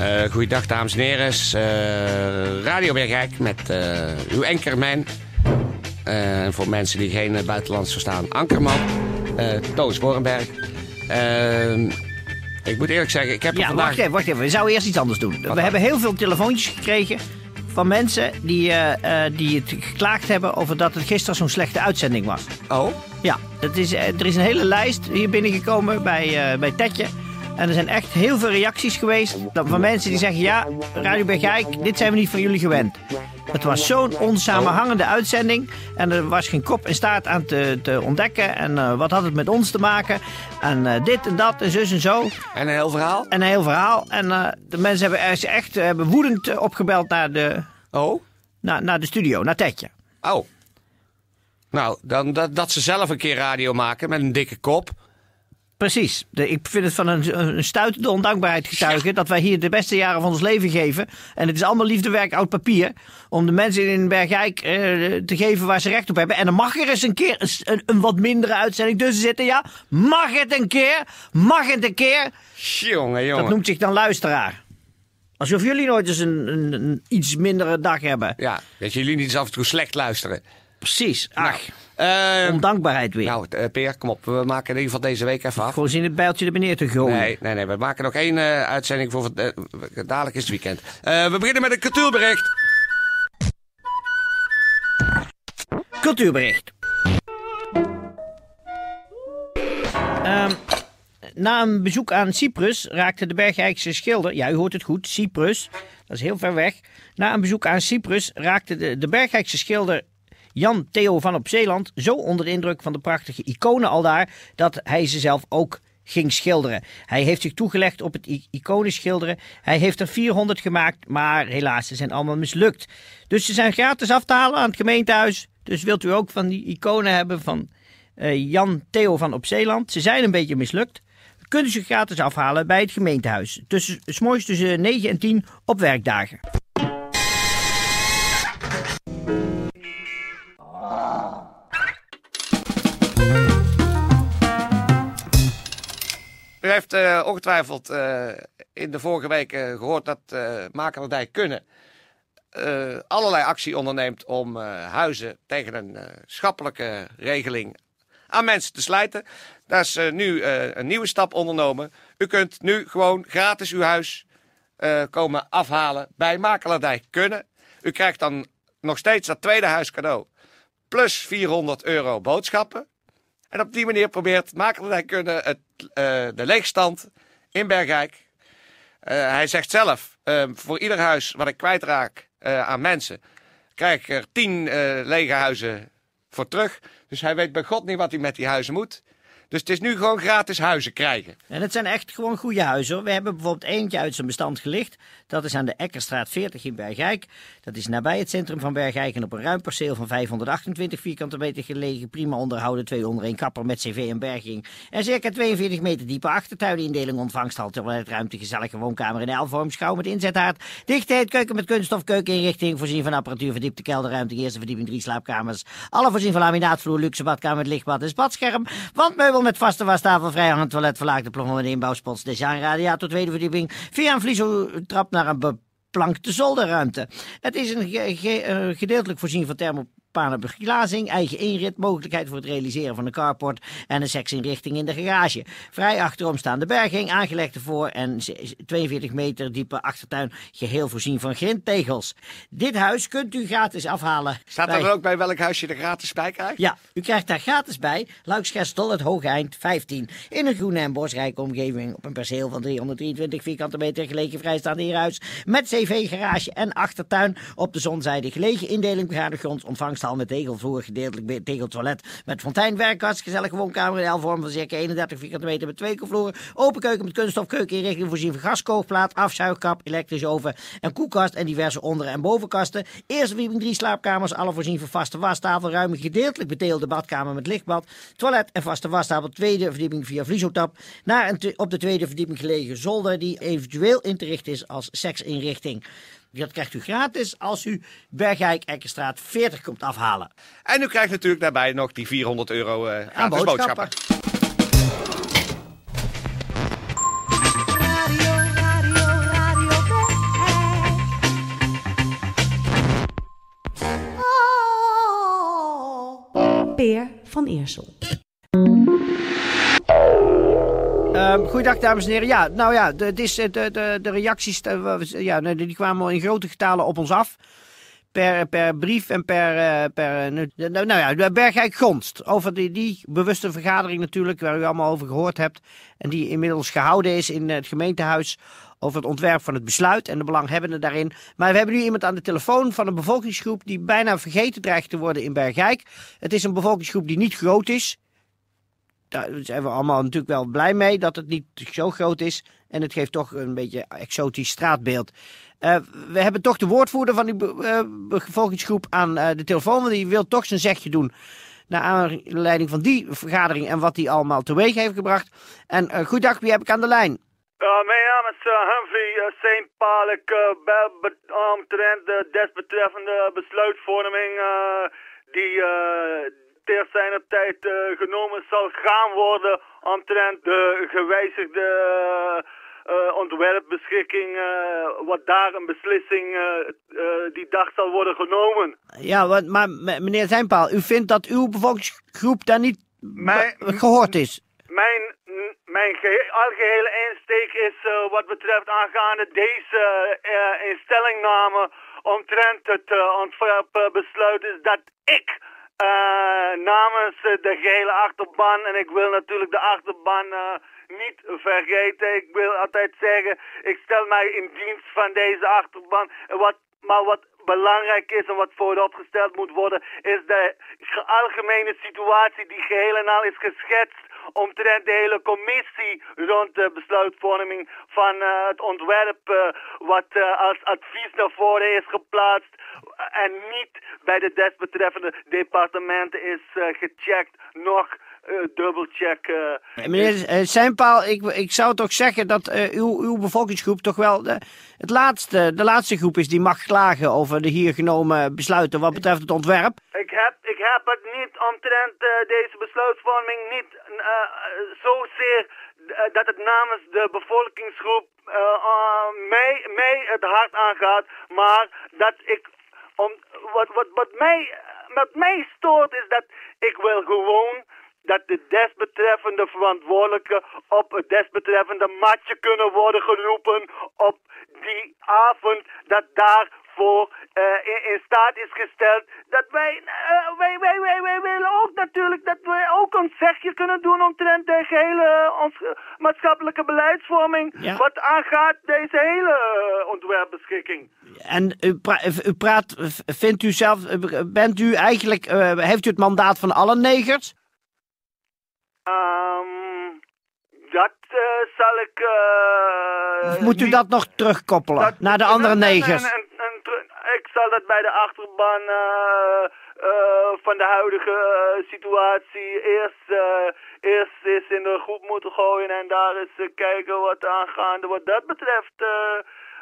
Uh, goeiedag dames en heren, uh, Radio Bergijk met uh, uw ankerman. En voor mensen die geen buitenlands verstaan, Ankerman, Toos Borenberg. ik moet eerlijk zeggen, ik heb ja, vandaag... wacht even, wacht even. We zouden eerst iets anders doen. we hebben heel veel telefoontjes gekregen van mensen die, die het geklaagd hebben over dat het gisteren zo'n slechte uitzending was. Oh? Ja, dat is, er is een hele lijst hier binnengekomen bij, bij Tetje. En er zijn echt heel veel reacties geweest van mensen die zeggen... ja, Radio Bergijk, dit zijn we niet van jullie gewend. Het was zo'n onsamenhangende uitzending. En er was geen kop en staart aan te, te ontdekken. En uh, wat had het met ons te maken? En uh, dit en dat en zus en zo. En een heel verhaal? En een heel verhaal. En uh, de mensen hebben echt hebben woedend opgebeld naar de... Oh? Naar, naar de studio, naar Tetje. Oh. Nou, dan dat, dat ze zelf een keer radio maken met een dikke kop... Precies. De, ik vind het van een, een stuitende ondankbaarheid getuigen dat wij hier de beste jaren van ons leven geven. En het is allemaal liefdewerk oud papier. Om de mensen in Bergijk eh, te geven waar ze recht op hebben. En dan mag er eens een keer een, een, wat mindere uitzending tussen zitten. Ja, mag het een keer? Mag het een keer? Jongen, jongen. Dat noemt zich dan luisteraar. Alsof jullie nooit eens een, een, een iets mindere dag hebben. Ja, dat jullie niet eens af en toe slecht luisteren. Precies. Ach. Nou, Ondankbaarheid weer. Nou, uh, Peer, kom op. We maken in ieder geval deze week even af. Gewoon zien het bijltje er beneden te gooien. Nee, nee, nee. We maken nog één uh, uitzending voor... Uh, dadelijk is het weekend. we beginnen met een cultuurbericht. Cultuurbericht. Um, na een bezoek aan Cyprus raakte de Bergijkse schilder... Ja, u hoort het goed, Cyprus. Dat is heel ver weg. Na een bezoek aan Cyprus raakte de, de Bergijkse schilder Jan Theo van op Zeeland zo onder de indruk van de prachtige iconen al daar dat hij ze zelf ook ging schilderen. Hij heeft zich toegelegd op het iconen schilderen. Hij heeft er 400 gemaakt, maar helaas, ze zijn allemaal mislukt. Dus ze zijn gratis af te halen aan het gemeentehuis. Dus wilt u ook van die iconen hebben van uh, Jan Theo van op Zeeland? Ze zijn een beetje mislukt. Kunt u ze gratis afhalen bij het gemeentehuis. Tussen, s'morgens tussen 9 en 10 op werkdagen. Heeft uh, ongetwijfeld uh, in de vorige weken gehoord dat uh, Kunnen allerlei actie onderneemt om huizen tegen een schappelijke regeling aan mensen te slijten. Daar is nu een nieuwe stap ondernomen. U kunt nu gewoon gratis uw huis komen afhalen bij Makelaardij Kunnen. U krijgt dan nog steeds dat tweede huis cadeau plus 400 euro boodschappen. En op die manier probeert Makelaardij Kunnen het, uh, de leegstand in Bergijk. Uh, hij zegt zelf, uh, voor ieder huis wat ik kwijtraak aan mensen, krijg ik er 10 lege huizen voor terug. Dus hij weet bij God niet wat hij met die huizen moet. Dus het is nu gewoon gratis huizen krijgen. En het zijn echt gewoon goede huizen. We hebben bijvoorbeeld eentje uit zijn bestand gelicht. Dat is aan de Ekkerstraat 40 in Bergijk. Dat is nabij het centrum van Bergijk en op een ruim perceel van 528 vierkante meter gelegen. Prima onderhouden, twee onder één kapper met cv en berging. En circa 42 meter diepe achtertuinindeling, ontvangshal, toiletruimte, gezellige woonkamer in L-vorm, schouw met inzethaard. Dichtheid, keuken met kunststof, keukeninrichting, voorzien van apparatuur, verdiepte kelderruimte, eerste verdieping, drie slaapkamers. Alle voorzien van laminaatvloer, luxe badkamer met lichtbad en spatscherm. Wandmeubel met vaste wastafel, vrijhangend toilet, verlaagde plafond en inbouwspots, design, radiator, tweede verdieping. Via een vlieseltrap naar een beplankte zolderruimte. Het is een ge gedeeltelijk voorzien van thermo beglazing, eigen inrit, mogelijkheid voor het realiseren van een carport en een seksinrichting in de garage. Vrij achterom staan de berging, aangelegd voor en 42 meter diepe achtertuin, geheel voorzien van grindtegels. Dit huis kunt u gratis afhalen. Staat er ook bij welk huis je er gratis bij krijgt? Ja, u krijgt daar gratis bij. Luiksgestel, het Hoge Eind, 15. In een groene en bosrijke omgeving op een perceel van 323 vierkante meter gelegen vrijstaande hierhuis. Met cv, garage en achtertuin op de zonzijde gelegen indeling begaande grond ontvangst met tegelvloer, gedeeltelijk tegeltoilet met fonteinwerkkast, gezellige woonkamer in L-vorm van circa 31 vierkante meter met twee vloeren, open keuken met kunststof, keukeninrichting voorzien van gaskookplaat, afzuigkap, elektrische oven en koelkast en diverse onder- en bovenkasten. Eerste verdieping drie slaapkamers, alle voorzien van vaste wastafel, ruime gedeeltelijk beteelde badkamer met lichtbad, toilet en vaste wastafel. Tweede verdieping via vliesotap. Naar een op de tweede verdieping gelegen zolder die eventueel in te richten is als seksinrichting. Dat krijgt u gratis als u Bergijk Ekkerstraat 40 komt afhalen. En u krijgt natuurlijk daarbij nog die 400 euro uh, aan boodschappen. boodschappen. Radio, radio, radio. Peer van Eersel. Um, goeiedag, dames en heren. Ja, nou ja, de, de, de, de reacties eh, ja, die kwamen in grote getalen op ons af. Per, per brief en per. Uh, per nou, nou ja, Bergijk Gonst. Over die, die bewuste vergadering natuurlijk, waar u allemaal over gehoord hebt. En die inmiddels gehouden is in het gemeentehuis. Over het ontwerp van het besluit en de belanghebbenden daarin. Maar we hebben nu iemand aan de telefoon van een bevolkingsgroep die bijna vergeten dreigt te worden in Bergijk. Het is een bevolkingsgroep die niet groot is daar zijn we allemaal natuurlijk wel blij mee dat het niet zo groot is. En het geeft toch een beetje exotisch straatbeeld. Uh, we hebben toch de woordvoerder van die uh, bevolkingsgroep aan uh, de telefoon. Want die wil toch zijn zegje doen. Naar aanleiding van die vergadering en wat die allemaal teweeg heeft gebracht. En goeiedag, wie heb ik aan de lijn? mijn naam is Humphrey St. Paul. Ik bel omtrent de desbetreffende besluitvorming die ter zijn tijd uh, genomen zal gaan worden omtrent de gewijzigde uh, ontwerpbeschikking, uh, wat daar een beslissing die dag zal worden genomen. Ja, wat, maar meneer Zijnpaal, u vindt dat uw bevolkingsgroep daar niet mijn, gehoord is? Mijn, mijn gehe algehele insteek is wat betreft aangaande deze instellingname omtrent het ontwerpbesluit is dat ik uh, namens uh, de gehele achterban. En ik wil natuurlijk de achterban uh, niet vergeten. Ik wil altijd zeggen, ik stel mij in dienst van deze achterban. Wat, maar wat belangrijk is en wat vooropgesteld moet worden, is de algemene situatie die geheel en al is geschetst omtrent de hele commissie rond de besluitvorming van uh, het ontwerp uh, wat uh, als advies naar voren is geplaatst en niet bij de desbetreffende departementen is gecheckt, nog dubbelcheck. Meneer Seinpaal, ik, ik zou toch zeggen dat uw, uw bevolkingsgroep toch wel de, het laatste, de laatste groep is die mag klagen over de hier genomen besluiten wat betreft het ontwerp. Heb, het niet omtrent deze besluitvorming niet zozeer dat het namens de bevolkingsgroep mij, mij het hart aangaat, maar dat ik om, wat, wat, wat, mij, wat mij stoort is dat ik wil gewoon dat de desbetreffende verantwoordelijke op het desbetreffende matje kunnen worden geroepen op die avond dat daarvoor uh, in, staat is gesteld dat wij, uh, wij, wij, willen ook natuurlijk dat wij ook een zegje kunnen doen omtrent de ons, maatschappelijke beleidsvorming ja. wat aangaat deze hele uh, ontwerpbeschikking. En u, pra u, praat, vindt u zelf, bent u eigenlijk, heeft u het mandaat van alle negers? Um, dat uh, zal ik... Uh, moet u dat nog terugkoppelen dat, naar de andere negers? Ik zal dat bij de achterban uh, van de huidige situatie eerst, eerst eens in de groep moeten gooien en daar eens kijken wat aangaande wat dat betreft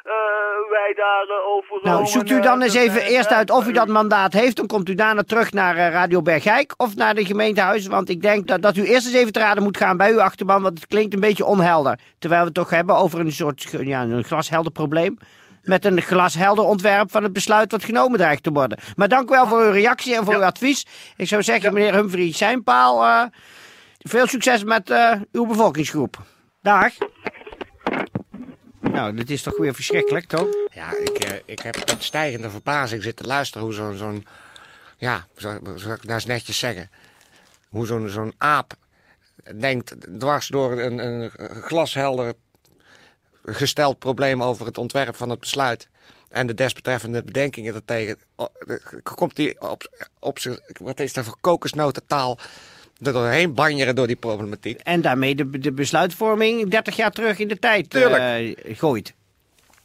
uh, wij daarover. Uh, nou, zoekt u dan eens even eerst uit of u dat mandaat heeft. Dan komt u daarna terug naar Radio Bergijk of naar de gemeentehuis. Want ik denk dat, dat u eerst eens even te raden moet gaan bij uw achterban. Want het klinkt een beetje onhelder. Terwijl we het toch hebben over een soort ja, een glashelder probleem. Met een glashelder ontwerp van het besluit wat genomen dreigt te worden. Maar dank u wel voor uw reactie en voor ja. uw advies. Ik zou zeggen, meneer Humphrey Seinpaal, uh, veel succes met uh, uw bevolkingsgroep. Dag. Nou, dit is toch weer verschrikkelijk, toch? Ja, ik, uh, ik heb met stijgende verbazing zitten luisteren hoe zo'n... zo'n ja, zou, zou ik nou eens netjes zeggen. Hoe zo'n zo'n aap denkt dwars door een, een glashelder gesteld probleem over het ontwerp van het besluit. en de desbetreffende bedenkingen daartegen, o- eh, komt hij op, op zijn, wat is dat voor kokosnotentaal, er doorheen banjeren door die problematiek. En daarmee de, de besluitvorming 30 jaar terug in de tijd eh, gooit.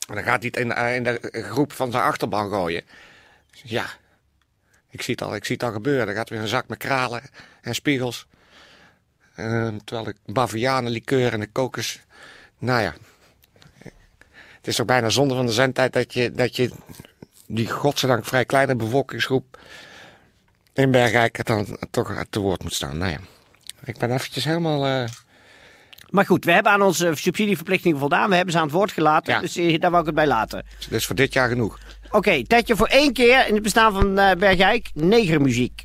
En dan gaat hij het in, eh, in de groep van zijn achterban gooien. Ja, ik zie het al, ik zie het al gebeuren. Er gaat weer een zak met kralen en spiegels. Eh, terwijl de bavianenlikeur en de kokos... Nou ja, het is toch bijna zonde van de zendtijd dat je, dat je die godzijdank vrij kleine bevolkingsgroep in Bergijk dan toch te woord moet staan. Nou ja, ik ben eventjes helemaal... eh, Maar goed, we hebben aan onze subsidieverplichtingen voldaan. We hebben ze aan het woord gelaten. Ja. Dus eh, daar wou ik het bij laten. dus voor dit jaar genoeg. Oké, Tetje, voor één keer in het bestaan van eh Bergijk, negermuziek.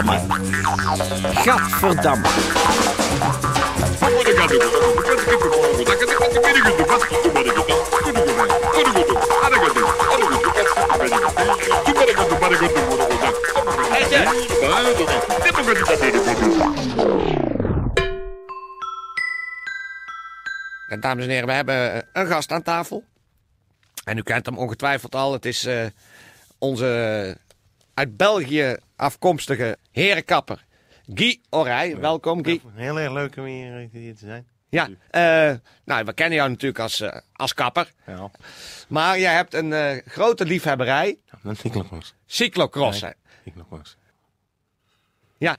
Gadverdamme. Gadverdamme. En dames en heren, we hebben eh, een gast aan tafel. En u kent hem ongetwijfeld al. Het is eh, onze uit België afkomstige herenkapper Guy Orij. Welkom Guy. Heel erg leuk om hier, eh, hier te zijn. Ja, eh, nou, we kennen jou natuurlijk als, eh, als kapper. Ja, Maar jij hebt een grote liefhebberij, is cyclocross. cyclocrossen. Cyclocross. Ja,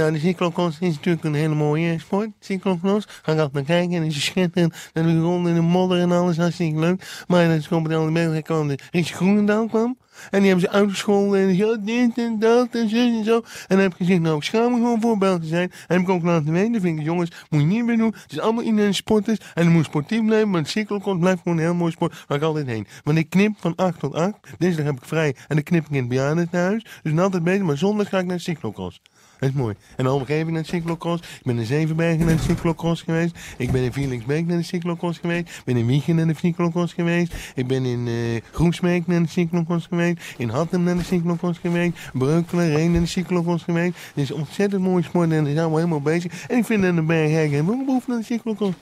Nou, de cyclocross is natuurlijk een hele mooie sport. Cyclocross. Ga ik altijd kijken en is het schitterend. Dan doe je rond in de modder en alles, hartstikke leuk. Maar dat is gewoon bij de België kwam de Richie Groenendaal kwam. En die hebben ze uitgescholden en ja, dit en dat en zo en zo. En dan heb ik gezegd, nou, ik schaam me gewoon voor te zijn. En heb ik ook laten weten, vind ik, jongens, moet je niet meer doen. Het is allemaal iedereen sporters. En dan moet sportief blijven, maar de cyclocross blijft gewoon een heel mooi sport waar ik altijd heen. Want ik knip van 8 tot 8. Dinsdag heb ik vrij en dan knip ik in het bejaardentehuis. Dus dan altijd bezig, maar zondag ga ik naar de cyclocross. Dat is mooi. En heb ik naar de cyclocross. Ik ben in Zevenbergen naar de cyclocross geweest. Ik ben in Vierlingsbeek naar de cyclocross geweest. Ik ben in Wiegen naar de cyclocross geweest. Ik ben in eh Groesbeek naar de cyclocross geweest. In Hattem naar de cyclocross geweest. Breukelen, Reen naar de cyclocross geweest. Het is ontzettend mooi sport en daar zijn we helemaal bezig. En ik vind dat de Berghek hebben ook behoefte aan de cyclocross.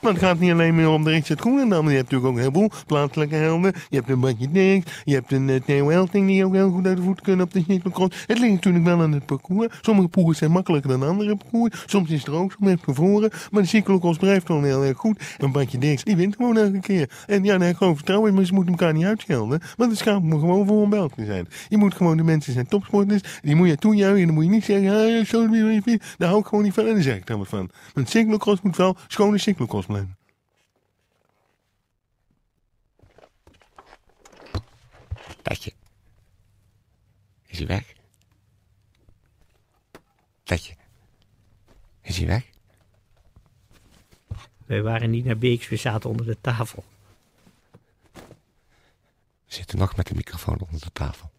Maar het gaat niet alleen meer om de Richard Groenendam. Je hebt natuurlijk ook een heleboel plaatselijke helden. Je hebt een Badje Dirks. Je hebt een uh, Theo Elting die ook heel goed uit de voet kunnen op de cyclocross. Het ligt natuurlijk wel aan het parcours. Sommige parcours zijn makkelijker dan andere parcours. Soms is het er ook zo met gevroren. Maar de cyclocross blijft gewoon heel erg goed. En Badje Dirks, die wint gewoon elke keer. En ja, daar heb gewoon vertrouwen. Maar ze moeten elkaar niet uitschelden. Want het schaamt me gewoon voor een bel zijn. Je moet gewoon, de mensen zijn topsporters. Die moet je toejuichen. En dan moet je niet zeggen, ah, zo, daar hou ik gewoon niet van. En daar zeg ik dan wat van. Want cyclocross moet wel schone cyclocross Tetje. Is hij weg? Tetje. Is hij weg? We waren niet naar Beeks, we zaten onder de tafel. We zitten nog met de microfoon onder de tafel.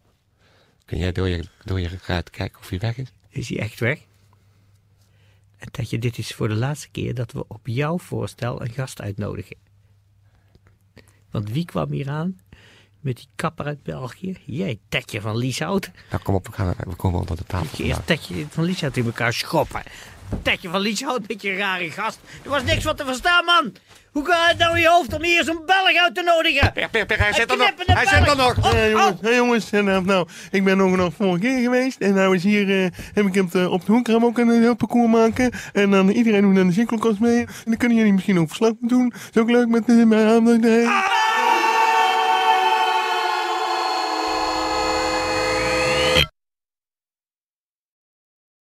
Kun jij door je, door je ruit kijken of hij weg is? Is hij echt weg? Tetje, dit is voor de laatste keer dat we op jouw voorstel een gast uitnodigen. Want wie kwam hier aan met die kapper uit België? Jij, Tetje van Lieshout. Nou, kom op, we, gaan, we komen onder de tafel. Eerst. Tetje van Lieshout in elkaar schoppen. Tetje van Lieshout met je rare gast. Er was niks van te verstaan, man. Hoe gaat het nou in je hoofd om hier zo'n Belg uit te nodigen? Per, per, per, hij zit er nog. Hij zit er nog. Oh, Ja, jongens, oh. hey, jongens en, eh, nou, ik ben ook nog vorige keer geweest. En nou is hier, eh, heb ik eh, op de hoek gaan we ook een heel parcours maken. En dan iedereen doet aan de cyclocross mee. En dan kunnen jullie misschien ook verslag doen. is ook leuk met de mijn aandacht. Ah!